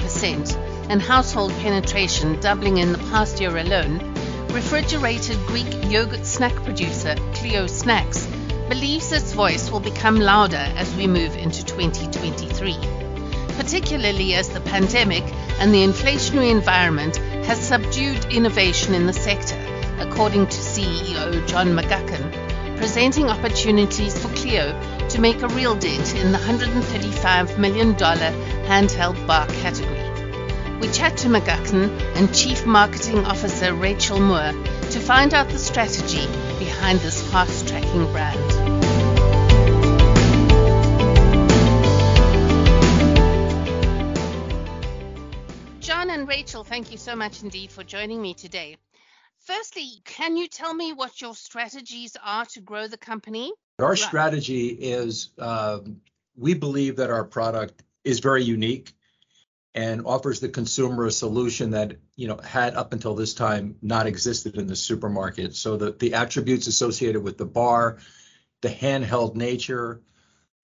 growing by 54% and household penetration doubling in the past year alone, refrigerated Greek yogurt snack producer Clio Snacks believes its voice will become louder as we move into 2023, particularly as the pandemic and the inflationary environment has subdued innovation in the sector, according to CEO John McGuckin, presenting opportunities for Clio to make a real dent in the $135 million handheld bar category. We chat to McGuckin and Chief Marketing Officer Rachel Moore to find out the strategy behind this fast-tracking brand. John and Rachel, thank you so much indeed for joining me today. Firstly, can you tell me what your strategies are to grow the company? Our strategy is, um, we believe that our product is very unique and offers the consumer a solution that, you know, had up until this time not existed in the supermarket. So the the attributes associated with the bar, the handheld nature,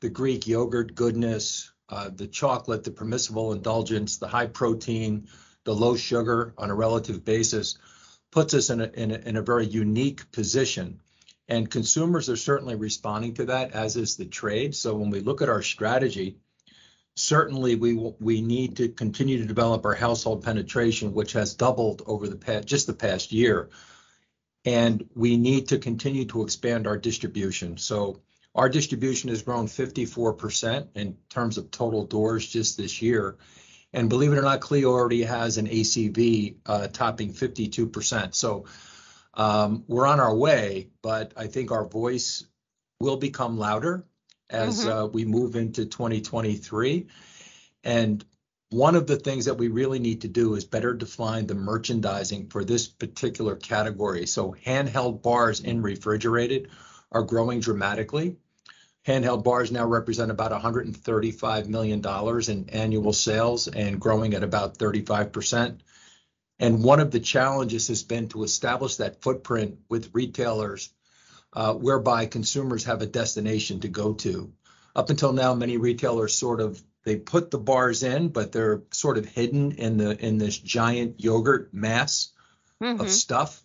the Greek yogurt goodness, uh, the chocolate, the permissible indulgence, the high protein, the low sugar on a relative basis, puts us in a very unique position. And consumers are certainly responding to that, as is the trade. So when we look at our strategy, certainly we we need to continue to develop our household penetration, which has doubled over the past just the past year. And we need to continue to expand our distribution. So our distribution has grown 54% in terms of total doors just this year. And believe it or not, Clio already has an ACV topping 52%. So um, we're on our way, but I think our voice will become louder as mm-hmm. uh, we move into 2023. And One of the things that we really need to do is better define the merchandising for this particular category. So, handheld bars in refrigerated are growing dramatically. Handheld bars now represent about $135 million in annual sales and growing at about 35%. And one of the challenges has been to establish that footprint with retailers, Uh, whereby consumers have a destination to go to. Up until now, many retailers sort of, they put the bars in, but they're sort of hidden in the in this giant yogurt mass of mm-hmm. stuff.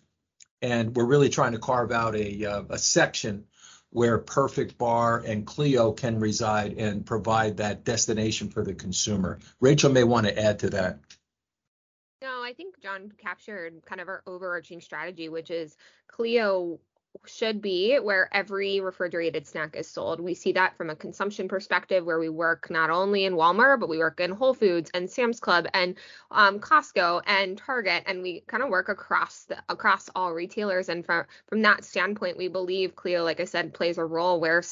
And we're really trying to carve out uh, a section where Perfect Bar and Clio can reside and provide that destination for the consumer. Rachel may wanna add to that. No, I think John captured kind of our overarching strategy, which is Clio should be where every refrigerated snack is sold. We see that from a consumption perspective, where we work not only in Walmart, but we work in Whole Foods and Sam's Club and um, Costco and Target, and we kinda work across all retailers. And from from that standpoint, we believe Clio, like I said, plays a role where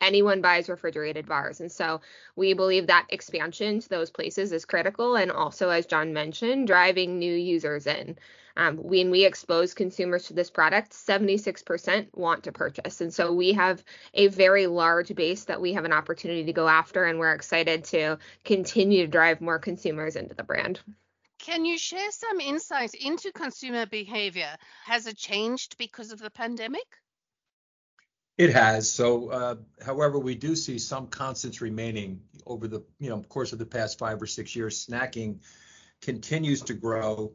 anyone buys refrigerated bars. And so we believe that expansion to those places is critical, and also, as John mentioned, driving new users in. Um, when we expose consumers to this product, 76% want to purchase. And so we have a very large base that we have an opportunity to go after, and we're excited to continue to drive more consumers into the brand. Can you share some insights into consumer behavior? Has it changed because of the pandemic? It has. So, uh, however, we do see some constants remaining over the, you know, course of the past five or six years. Snacking continues to grow.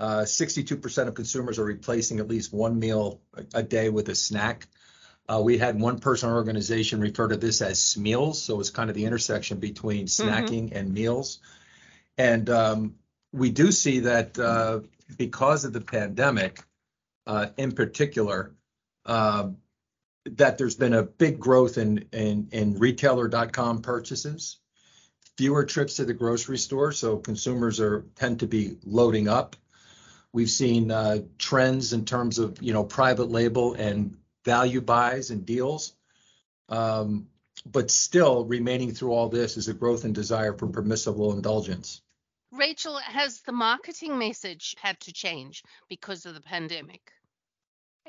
Uh, 62% of consumers are replacing at least one meal a day with a snack. Uh, we had one person or organization refer to this as Smeals, so it's kind of the intersection between mm-hmm. snacking and meals. And um, we do see that, uh, because of the pandemic, in particular, um, that there's been a big growth in retailer.com purchases, fewer trips to the grocery store, so consumers are tend to be loading up. We've seen trends in terms of, you know, private label and value buys and deals. Um, but still remaining through all this is a growth and desire for permissible indulgence. Rachel, has the marketing message had to change because of the pandemic?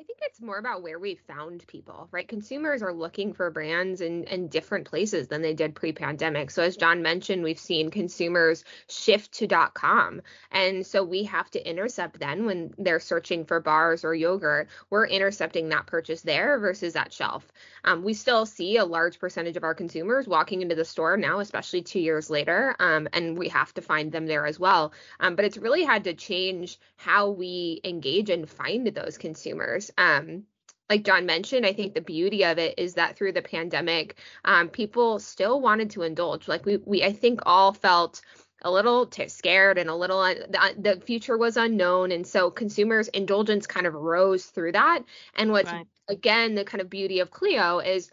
I think it's more about where we found people, right? Consumers are looking for brands in, in different places than they did pre pandemic. So, as John mentioned, we've seen consumers shift to .com. And so we have to intercept then when they're searching for bars or yogurt, we're intercepting that purchase there versus at shelf. Um, we still see a large percentage of our consumers walking into the store now, especially two years later, um, and we have to find them there as well. Um, but it's really had to change how we engage and find those consumers um, like John mentioned, I think the beauty of it is that through the pandemic, um, people still wanted to indulge. Like we, we, I think all felt a little t- scared and a little uh, the, the, future was unknown, and so consumers' indulgence kind of rose through that. And what's right. again the kind of beauty of Clio is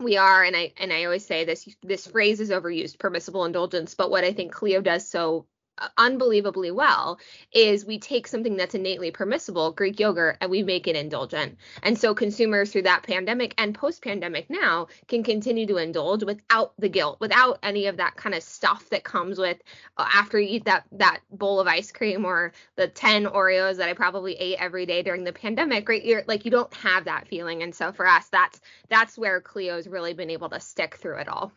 we are and i and i always say this this phrase is overused permissible indulgence but what i think clio does so unbelievably well is we take something that's innately permissible, Greek yogurt, and we make it indulgent. And so consumers through that pandemic and post pandemic now can continue to indulge without the guilt, without any of that kind of stuff that comes with uh, after you eat that that bowl of ice cream or the 10 Oreos that I probably ate every day during the pandemic, right? You're like you don't have that feeling. And so for us, that's that's where Clio's really been able to stick through it all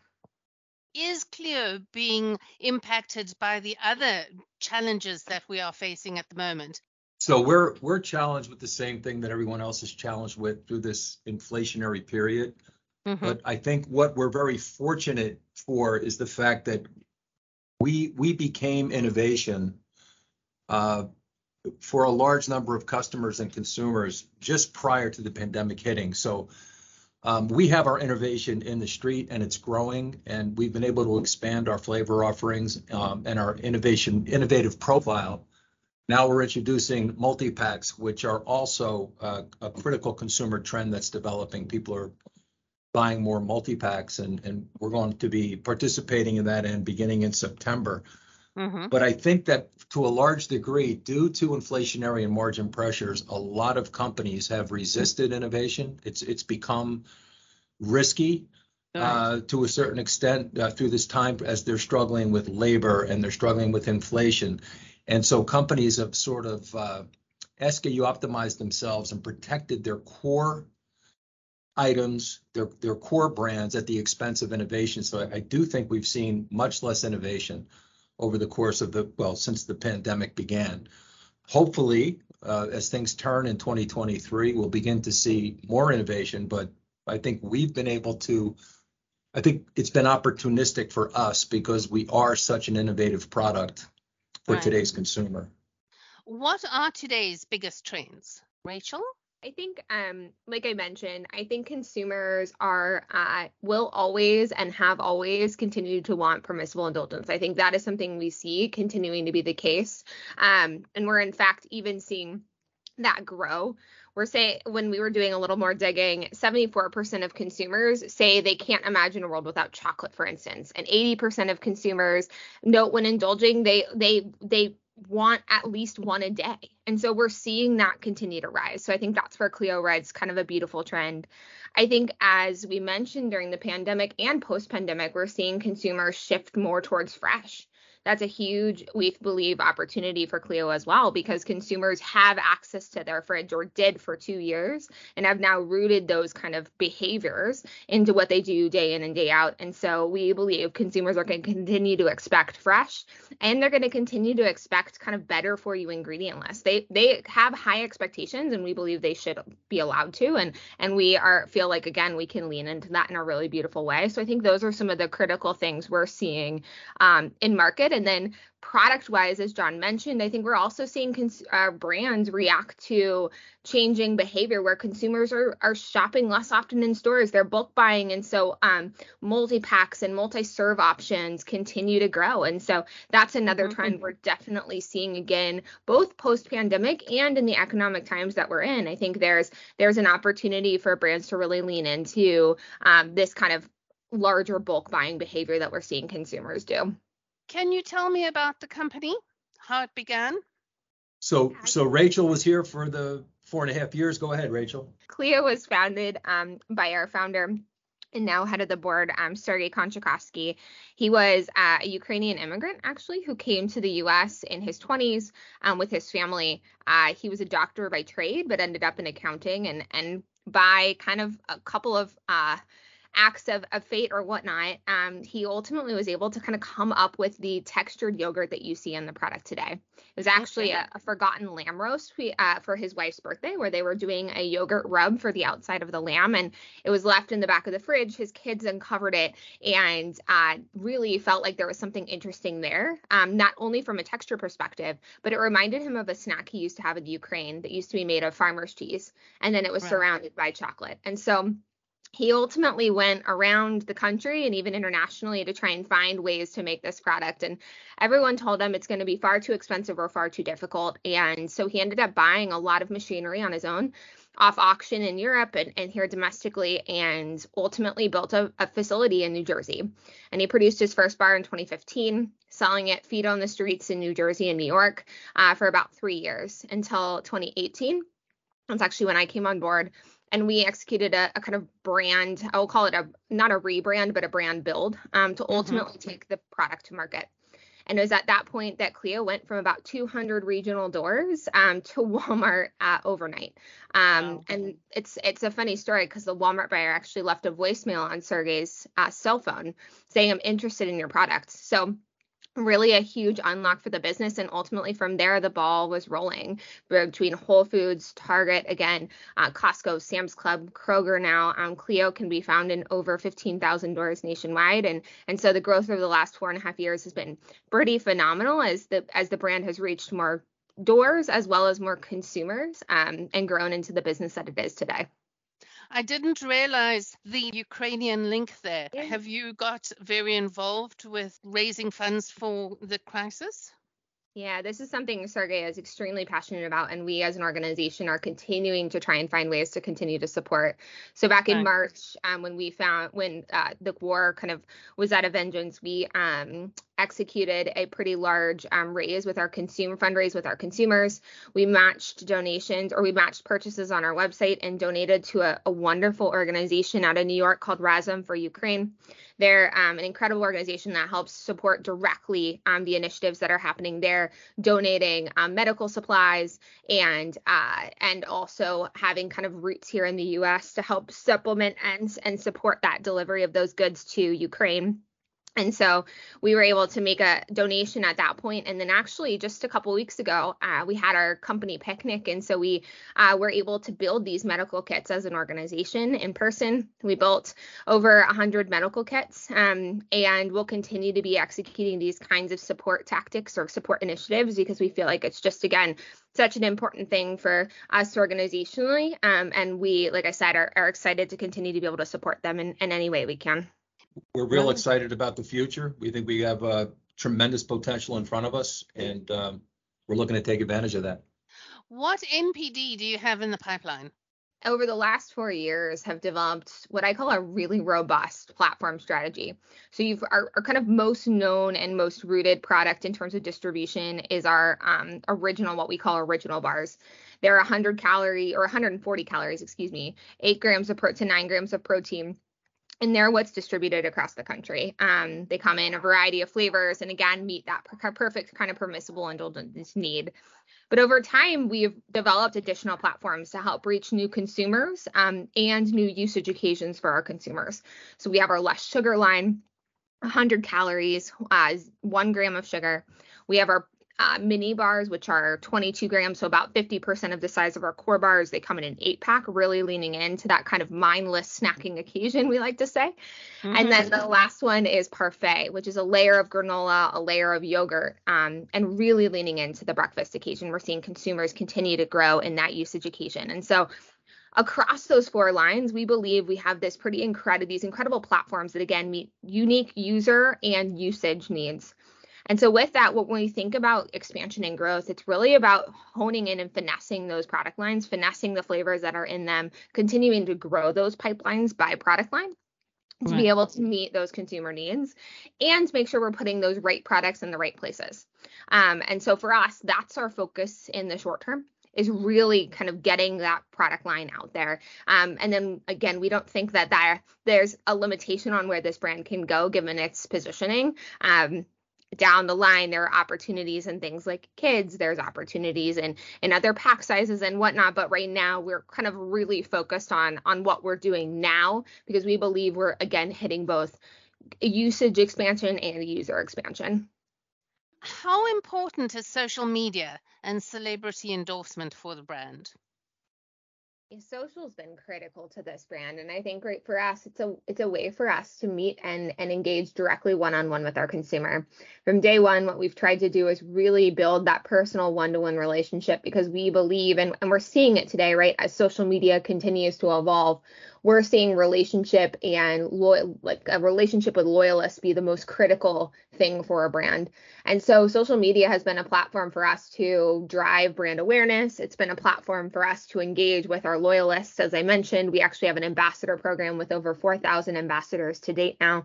is Clio being impacted by the other challenges that we are facing at the moment? So we're we're challenged with the same thing that everyone else is challenged with through this inflationary period. Mm-hmm. But I think what we're very fortunate for is the fact that we we became innovation uh, for a large number of customers and consumers just prior to the pandemic hitting. So um, we have our innovation in the street and it's growing, and we've been able to expand our flavor offerings um, and our innovation innovative profile. Now we're introducing multi-packs, which are also uh, a critical consumer trend that's developing. People are buying more multi-packs, and, and we're going to be participating in that and beginning in September. Mm-hmm. But I think that to a large degree, due to inflationary and margin pressures, a lot of companies have resisted innovation. It's it's become risky uh, to a certain extent uh, through this time as they're struggling with labor and they're struggling with inflation. And so companies have sort of uh, SKU optimized themselves and protected their core items, their their core brands at the expense of innovation. So I, I do think we've seen much less innovation over the course of the, well, since the pandemic began. Hopefully, uh, as things turn in 2023, we'll begin to see more innovation, but I think we've been able to. I think it's been opportunistic for us because we are such an innovative product for right. today's consumer. What are today's biggest trends, Rachel? I think, um, like I mentioned, I think consumers are uh, will always and have always continued to want permissible indulgence. I think that is something we see continuing to be the case, um, and we're in fact even seeing that grow. We're saying when we were doing a little more digging, 74% of consumers say they can't imagine a world without chocolate, for instance, and 80% of consumers note when indulging they they they want at least one a day. And so we're seeing that continue to rise. So I think that's where Clio Red's kind of a beautiful trend. I think as we mentioned during the pandemic and post pandemic, we're seeing consumers shift more towards fresh that's a huge, we believe, opportunity for Clio as well because consumers have access to their fridge or did for two years and have now rooted those kind of behaviors into what they do day in and day out. And so we believe consumers are going to continue to expect fresh and they're going to continue to expect kind of better for you ingredient lists. They they have high expectations and we believe they should be allowed to and and we are feel like again we can lean into that in a really beautiful way. So I think those are some of the critical things we're seeing um, in market and then product wise, as John mentioned, I think we're also seeing cons- uh, brands react to changing behavior where consumers are, are shopping less often in stores. They're bulk buying. And so um, multi packs and multi serve options continue to grow. And so that's another mm-hmm. trend we're definitely seeing again, both post pandemic and in the economic times that we're in. I think there's there's an opportunity for brands to really lean into um, this kind of larger bulk buying behavior that we're seeing consumers do. Can you tell me about the company, how it began? So, so Rachel was here for the four and a half years. Go ahead, Rachel. Clio was founded um, by our founder and now head of the board, um, Sergei Konchakovsky. He was uh, a Ukrainian immigrant, actually, who came to the U.S. in his 20s um, with his family. Uh, he was a doctor by trade, but ended up in accounting, and and by kind of a couple of uh, acts of, of fate or whatnot, um, he ultimately was able to kind of come up with the textured yogurt that you see in the product today. It was actually a, a, forgotten lamb roast uh, for his wife's birthday, where they were doing a yogurt rub for the outside of the lamb, and it was left in the back of the fridge. His kids uncovered it and uh, really felt like there was something interesting there, um, not only from a texture perspective, but it reminded him of a snack he used to have in Ukraine that used to be made of farmer's cheese, and then it was right. surrounded by chocolate. And so he ultimately went around the country and even internationally to try and find ways to make this product. And everyone told him it's going to be far too expensive or far too difficult. And so he ended up buying a lot of machinery on his own off auction in Europe and, and here domestically, and ultimately built a, a, facility in New Jersey. And he produced his first bar in 2015, selling it feet on the streets in New Jersey and New York uh, for about three years until 2018. That's actually when I came on board and we executed a, a, kind of brand i will call it a not a rebrand but a brand build um, to mm-hmm. ultimately mm-hmm. take the product to market and it was at that point that Clio went from about 200 regional doors um, to Walmart uh, overnight. Um, wow. And it's it's a funny story because the Walmart buyer actually left a voicemail on Sergey's uh, cell phone saying, "I'm interested in your product." So really a huge unlock for the business and ultimately from there the ball was rolling between whole foods target again uh, costco sam's club kroger now. Um, clio can be found in over 15000 doors nationwide and and so the growth over the last four and a half years has been pretty phenomenal as the as the brand has reached more doors as well as more consumers um, and grown into the business that it is today I didn't realize the Ukrainian link there. Yeah. Have you got very involved with raising funds for the crisis? Yeah, this is something Sergey is extremely passionate about, and we as an organization are continuing to try and find ways to continue to support. So back in March, um, when we found when uh, the war kind of was at a vengeance, we um, executed a pretty large um, raise with our consumer fundraise with our consumers. We matched donations or we matched purchases on our website and donated to a, a wonderful organization out of New York called Razom for Ukraine. They're um, an incredible organization that helps support directly um, the initiatives that are happening there, donating um, medical supplies and uh, and also having kind of roots here in the U.S. to help supplement and and support that delivery of those goods to Ukraine. And so we were able to make a donation at that point. And then actually, just a couple weeks ago, uh, we had our company picnic. And so we uh, were able to build these medical kits as an organization in person. We built over 100 medical kits. Um, and we'll continue to be executing these kinds of support tactics or support initiatives because we feel like it's just, again, such an important thing for us organizationally. Um, and we, like I said, are, are excited to continue to be able to support them in, in any way we can. We're real excited about the future. We think we have a tremendous potential in front of us, and um, we're looking to take advantage of that. What NPD do you have in the pipeline? over the last four years have developed what I call a really robust platform strategy. So you've our, our, kind of most known and most rooted product in terms of distribution is our um, original, what we call original bars. They're 100 calorie or 140 calories, excuse me, eight grams of protein, nine grams of protein and they're what's distributed across the country. Um, they come in a variety of flavors and again meet that per- perfect kind of permissible indulgence need. But over time, we've developed additional platforms to help reach new consumers um, and new usage occasions for our consumers. So we have our less sugar line, 100 calories, uh, one gram of sugar. We have our uh, mini bars, which are 22 grams, so about 50% of the size of our core bars. They come in an eight pack, really leaning into that kind of mindless snacking occasion, we like to say. Mm-hmm. And then the last one is parfait, which is a layer of granola, a layer of yogurt, um, and really leaning into the breakfast occasion. We're seeing consumers continue to grow in that usage occasion. And so across those four lines, we believe we have this pretty incredible, these incredible platforms that again meet unique user and usage needs. And so with that, what when we think about expansion and growth, it's really about honing in and finessing those product lines, finessing the flavors that are in them, continuing to grow those pipelines by product line to right. be able to meet those consumer needs and make sure we're putting those right products in the right places. Um, and so for us, that's our focus in the short term is really kind of getting that product line out there. Um, and then again, we don't think that that there's a limitation on where this brand can go given its positioning. Um, down the line there are opportunities and things like kids there's opportunities and and other pack sizes and whatnot but right now we're kind of really focused on on what we're doing now because we believe we're again hitting both usage expansion and user expansion. How important is social media and celebrity endorsement for the brand social's been critical to this brand and i think right for us it's a it's a way for us to meet and and engage directly one-on-one with our consumer. From day one what we've tried to do is really build that personal one-to-one relationship because we believe and, and we're seeing it today right as social media continues to evolve we're seeing relationship and loyal like a relationship with loyalists be the most critical thing for a brand. And so social media has been a platform for us to drive brand awareness. It's been a platform for us to engage with our loyalists. As i mentioned we actually have an ambassador program with over 4000 ambassadors to date now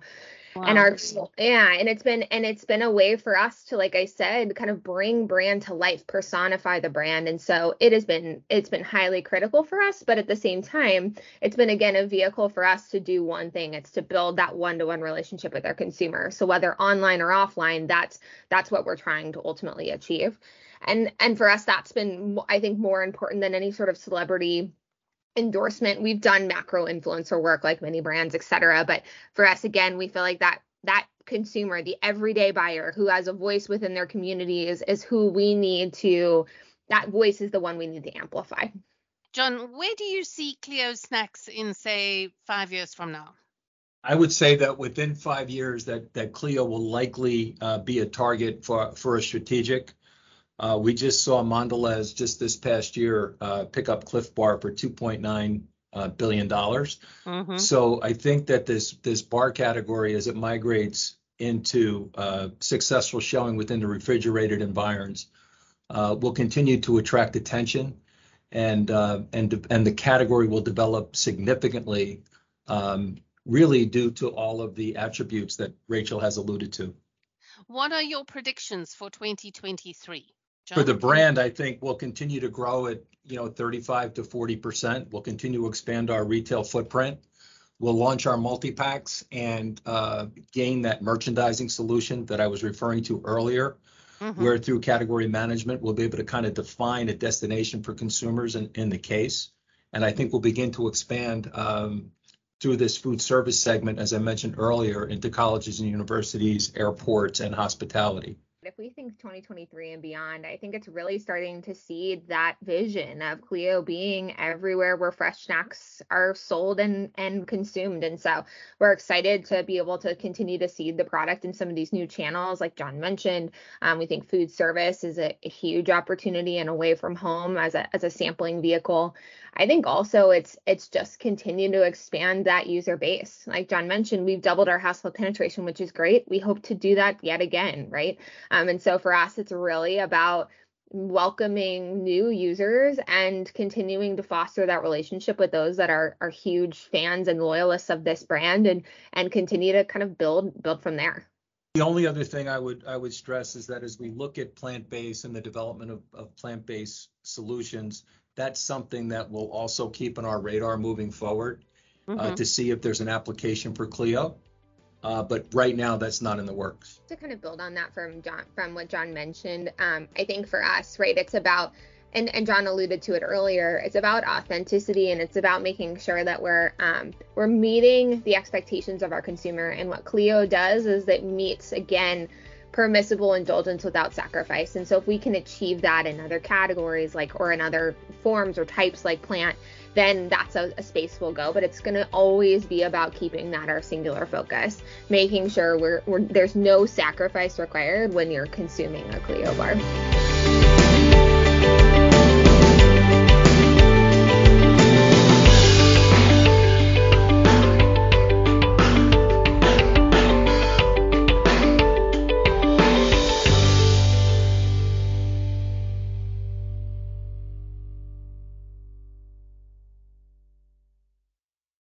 Wow. And our yeah, and it's been and it's been a way for us to like I said kind of bring brand to life, personify the brand. And so it has been it's been highly critical for us, but at the same time, it's been again a vehicle for us to do one thing. It's to build that one-to-one relationship with our consumer. So whether online or offline, that's that's what we're trying to ultimately achieve. And and for us that's been I think more important than any sort of celebrity endorsement. We've done macro influencer work like many brands, et cetera. But for us, again, we feel like that that consumer, the everyday buyer who has a voice within their community is is who we need to that voice is the one we need to amplify. John, where do you see Clio Snacks in say five years from now? I would say that within five years that that Clio will likely uh, be a target for for a strategic. Uh, we just saw Mondelez just this past year uh, pick up Clif Bar for $2.9 uh, billion. Mm-hmm. So I think that this this bar category, as it migrates into successful showing within the refrigerated environs, will continue to attract attention, and and and the category will develop significantly, um, really due to all of the attributes that Rachel has alluded to. What are your predictions for 2023? For the brand, I think we'll continue to grow at, you know, 35 to 40 percent We'll continue to expand our retail footprint. We'll launch our multi-packs and uh, gain that merchandising solution that I was referring to earlier, mm-hmm. where through category management, we'll be able to kind of define a destination for consumers in the case. And I think we'll begin to expand um, through this food service segment, as I mentioned earlier, into colleges and universities, airports, and hospitality if we think 2023 and beyond, I think it's really starting to see that vision of Clio being everywhere where fresh snacks are sold and and consumed. And so we're excited to be able to continue to seed the product in some of these new channels, like John mentioned. Um, we think food service is a, a, huge opportunity and away from home as a as a sampling vehicle. I think also it's it's just continue to expand that user base. Like John mentioned, we've doubled our household penetration, which is great. We hope to do that yet again, right? Um, and so for us, it's really about welcoming new users and continuing to foster that relationship with those that are are huge fans and loyalists of this brand and and continue to kind of build build from there. The only other thing I would I would stress is that as we look at plant-based and the development of, of plant-based solutions, that's something that we'll also keep on our radar moving forward uh, mm-hmm. uh, to see if there's an application for Clio. Uh, but right now, that's not in the works. To kind of build on that from John, from what John mentioned, um, I think for us, right, it's about and, and John alluded to it earlier. It's about authenticity and it's about making sure that we're um, we're meeting the expectations of our consumer. And what Clio does is it meets again permissible indulgence without sacrifice. And so if we can achieve that in other categories like or in other forms or types like plant, then that's a, a space we'll go. But it's going to always be about keeping that our singular focus, making sure we're, we're there's no sacrifice required when you're consuming a Clio bar.